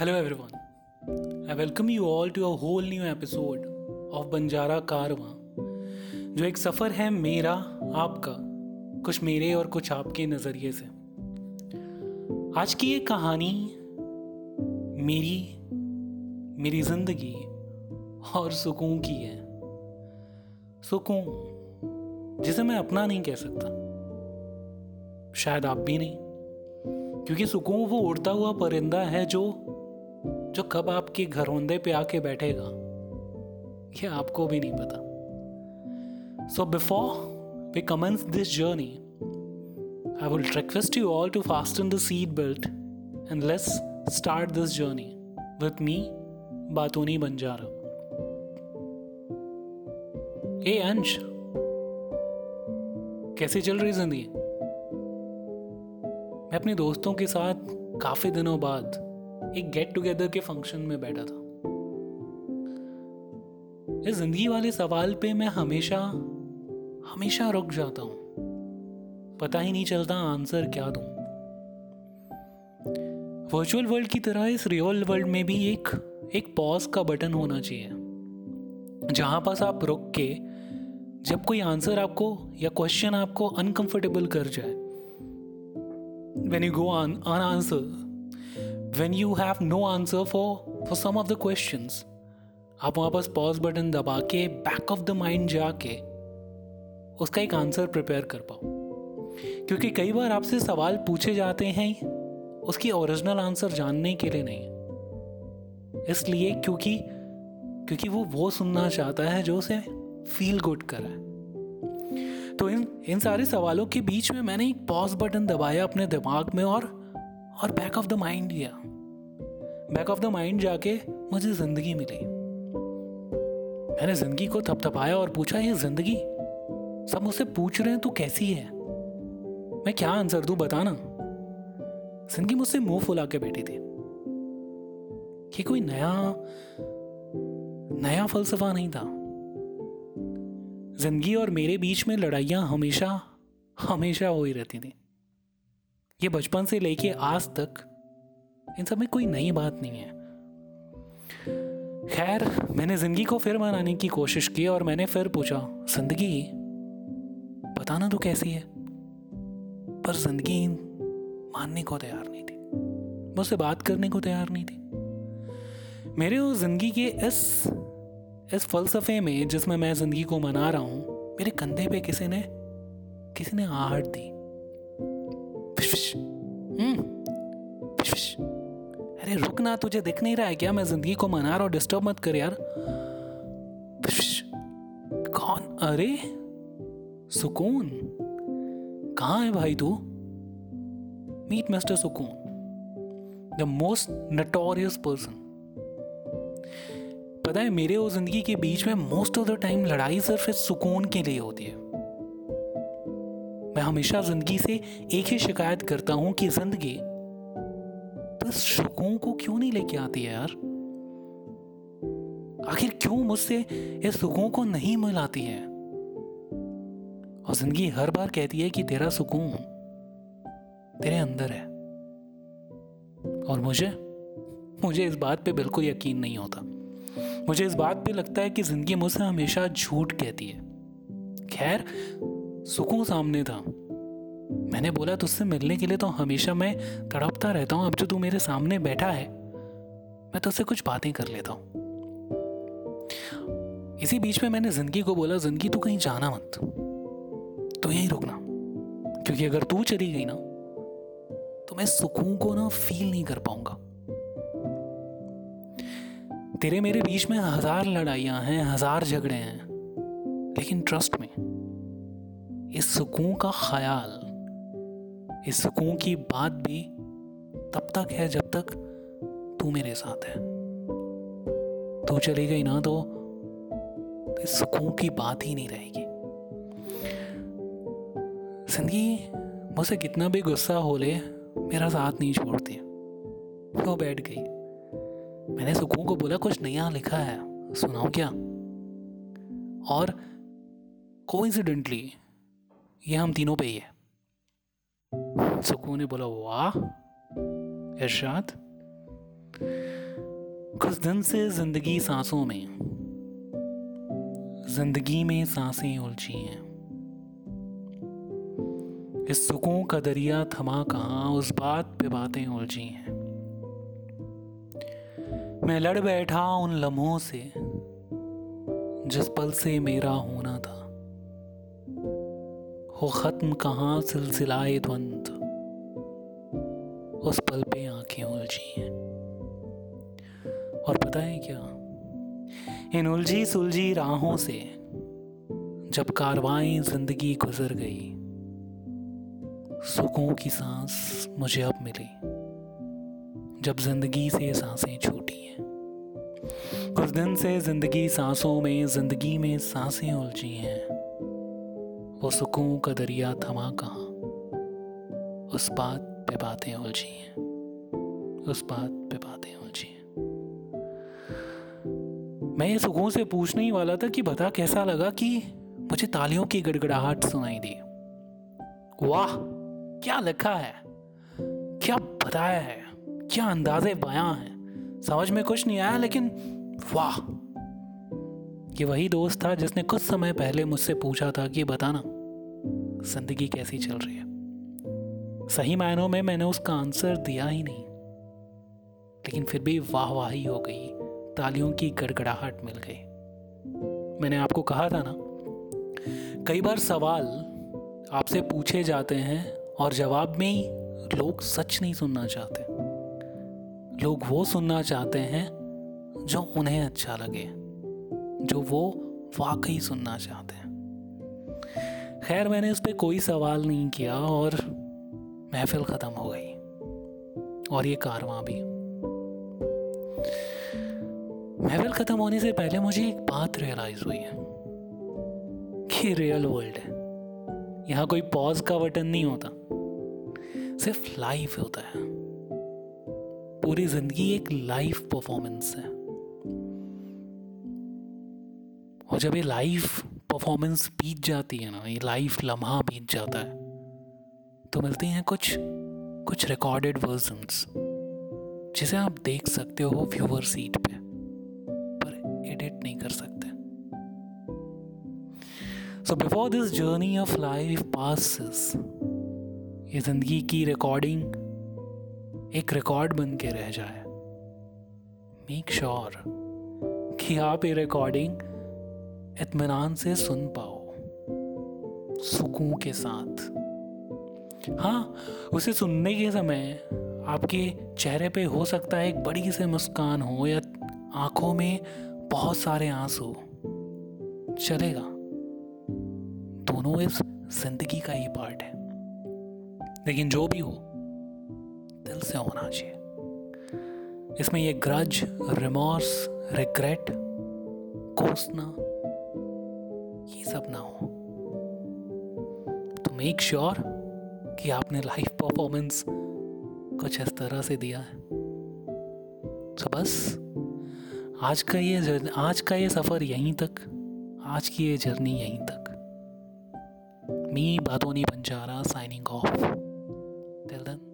Hello, everyone. I welcome you all to a whole new episode of Banjara कारवां जो एक सफ़र है मेरा, आपका, कुछ मेरे और कुछ आपके नज़रिए से। आज की ये कहानी मेरी मेरी ज़िंदगी और सुकून की है। सुकून, जिसे मैं अपना नहीं कह सकता। शायद आप भी नहीं, क्योंकि सुकून वो उड़ता हुआ परिंदा है जो जो कब आपके घरौंदे पे आके बैठेगा, ये आपको भी नहीं पता। So before we commence this journey I will request you all to fasten the seat belt and let's start this journey with me Baatuni Banjara ए अंश कैसी चल रही ज़िंदगी? मैं अपने दोस्तों के साथ काफ़ी दिनों बाद एक गेट टुगेदर के फ़ंक्शन में बैठा था। इस ज़िंदगी वाले सवाल पे मैं हमेशा हमेशा रुक जाता हूँ। पता ही नहीं चलता आंसर क्या दूँ। वर्चुअल वर्ल्ड की तरह इस रियल वर्ल्ड में भी एक एक पॉज का बटन होना चाहिए। जहाँ पास आप रुक के, जब कोई आंसर आपको या क्वेश्चन आपको अनकंफर्टेबल कर जाए you go on unanswered when you have no answer for for some of the questions, आप वहाँ पास पॉज बटन दबा के बैक ऑफ़ द माइंड जाके, उसका एक आंसर प्रिपेयर कर पाओ। क्योंकि कई बार आपसे सवाल पूछे जाते हैं, उसकी ओरिजिनल आंसर जानने के लिए नहीं इसलिए क्योंकि क्योंकि वो वो सुनना चाहता है जो उसे फील गुड कराए तो इन इन सारे सवालों के बीच में मैंने एक पॉज बटन दबाया अपने दिमाग में और और बैक ऑफ़ द माइंड लिया। बैक ऑफ़ द माइंड जाके मुझे ज़िंदगी मिली। मैंने ज़िंदगी को थपथपाया और पूछा, ये ज़िंदगी? सब मुझसे पूछ रहे हैं, तू कैसी है? मैं क्या आंसर दू बताना ज़िंदगी मुझसे मुँह फुला के बैठी थी। कि कोई नया नया फलसफा नहीं था। ज़िंदगी और मेरे बीच में लड़ाइयाँ हमेशा हमेशा हो ही रहती थी। ये बचपन से लेके आज तक इन सब में कोई नई बात नहीं है। खैर, मैंने ज़िंदगी को फिर मनाने की कोशिश की और मैंने फिर पूछा, ज़िंदगी बताना तो कैसी है? पर ज़िंदगी मानने को तैयार नहीं थी। मुझसे बात करने को तैयार नहीं थी। मेरे उस ज़िंदगी के इस इस फलसफे में जिसमें मैं ज़िंदगी को मना रहा हूँ, मेरे कंधे पे किसी ने किसी ने आहट दी। हम्म अरे रुक ना, तुझे दिख नहीं रहा है क्या? मैं ज़िंदगी को मना रहा हूँ डिस्टर्ब मत कर यार। कौन? अरे, सुकून। कहाँ है भाई तू? Meet mister Sukoon. The most notorious person पता है, मेरे और ज़िंदगी के बीच में मोस्ट ऑफ़ द टाइम लड़ाई सिर्फ़ इस सुकून के लिए होती है। मैं हमेशा ज़िंदगी से एक ही शिकायत करता हूँ कि ज़िंदगी बस सुकून को क्यों नहीं लेके आती है यार? आखिर क्यों मुझसे इस सुकून को नहीं मिलाती है? और ज़िंदगी हर बार कहती है कि तेरा सुकून तेरे अंदर है। और मुझे मुझे इस बात पे बिल्कुल यकीन नहीं होता। मुझे इस बात पे लगता है कि ज़िंदगी मुझसे हमेशा झूठ कहती है। खैर, सुकून सामने था। मैंने बोला, तुझसे मिलने के लिए तो हमेशा मैं तड़पता रहता हूँ। अब जो तू मेरे सामने बैठा है, मैं तुझसे कुछ बातें कर लेता हूँ। इसी बीच में मैंने ज़िंदगी को बोला, ज़िंदगी, तू कहीं जाना मत। तो यहीं रुकना। क्योंकि अगर तू चली गई ना तो मैं सुकून को ना फील नहीं कर पाऊँगा। तेरे मेरे बीच में हज़ार लड़ाइयाँ हैं, हज़ार झगड़े हैं, लेकिन ट्रस्ट में इस सुकून का ख्याल इस सुकून की बात भी तब तक है जब तक तू मेरे साथ है। तू चली गई ना तो इस सुकून की बात ही नहीं रहेगी। ज़िंदगी मुझसे कितना भी गुस्सा हो ले, मेरा साथ नहीं छोड़ती। वो बैठ गई। मैंने सुकून को बोला, कुछ नया लिखा है सुनाओ क्या? और कोइंसिडेंटली ये हम तीनों पे ही है। सुकून ने बोला, वाह, इरशाद। कुछ दिन से ज़िंदगी सांसों में, ज़िंदगी में साँसें उलझी हैं। इस सुकून का दरिया थमा कहाँ, उस बात पे बातें उलझी हैं। मैं लड़ बैठा उन लम्हों से, जिस पल से मेरा होना था। हो खत्म कहाँ, सिलसिलाए द्वंद। उस पल पे आँखें उलझी हैं। और पता है क्या? इन उलझी सुलझी राहों से जब कारवाएँ ज़िंदगी गुजर गई सुकून की सांस मुझे अब मिली, जब ज़िंदगी से साँसें छूटी हैं। कुछ दिन से ज़िंदगी सांसों में, ज़िंदगी में साँसें उलझी हैं। वो सुकून का दरिया थमा कहाँ? उस बात पे बातें उलझी हैं। उस बात पे बातें उलझी हैं। मैं ये सुकून से पूछने ही वाला था कि बता कैसा लगा कि मुझे तालियों की गड़गड़ाहट सुनाई दी। वाह, क्या लिखा है? क्या बताया है? क्या अंदाजे बयां है? समझ में कुछ नहीं आया, लेकिन वाह। ये वही दोस्त था जिसने कुछ समय पहले मुझसे पूछा था कि बताना, ज़िंदगी कैसी चल रही है? सही मायनों में मैंने उसका आंसर दिया ही नहीं। लेकिन फिर भी वाह वाही हो गई, तालियों की गड़गड़ाहट मिल गई। मैंने आपको कहा था ना, कई बार सवाल आपसे पूछे जाते हैं और जवाब में ही लोग सच नहीं सुनना चाहते। लोग वो सुनना चाहते हैं जो उन्हें अच्छा लगे, जो वो वाकई सुनना चाहते हैं। खैर, मैंने उस पर कोई सवाल नहीं किया और महफिल ख़त्म हो गई। और ये कारवां भी। महफिल ख़त्म होने से पहले मुझे एक बात रियलाइज़ हुई है कि रियल वर्ल्ड है। यहाँ कोई पॉज का बटन नहीं होता। सिर्फ़ लाइफ होता है। पूरी ज़िंदगी एक लाइव परफॉर्मेंस है। और जब ये लाइव परफॉर्मेंस बीत जाती है ना, ये लाइव लम्हा बीत जाता है तो मिलते हैं कुछ कुछ रिकॉर्डेड वर्जन्स जिसे आप देख सकते हो व्यूअर सीट पे, पर एडिट नहीं कर सकते। So before this journey of life passes ये ज़िंदगी की रिकॉर्डिंग एक रिकॉर्ड बन के रह जाए। मेक श्योर sure कि आप ये रिकॉर्डिंग इतमान से सुन पाओ, सुकून के साथ। हाँ उसे सुनने के समय आपके चेहरे पे हो सकता है एक बड़ी से मुस्कान हो या आँखों में बहुत सारे आँसू। चलेगा। दोनों इस ज़िंदगी का ही पार्ट है। लेकिन जो भी हो, दिल से होना चाहिए। इसमें ये ग्रज रिमोर्स रिग्रेट कोसना, ये सब ना हो। तो मेक श्योर sure कि आपने लाइव परफॉर्मेंस कुछ इस तरह से दिया है। तो बस, आज का ये आज का ये सफ़र यहीं तक, आज की ये जर्नी यहीं तक। मी बातों नहीं बन जा रहा साइनिंग ऑफ़ टिल देन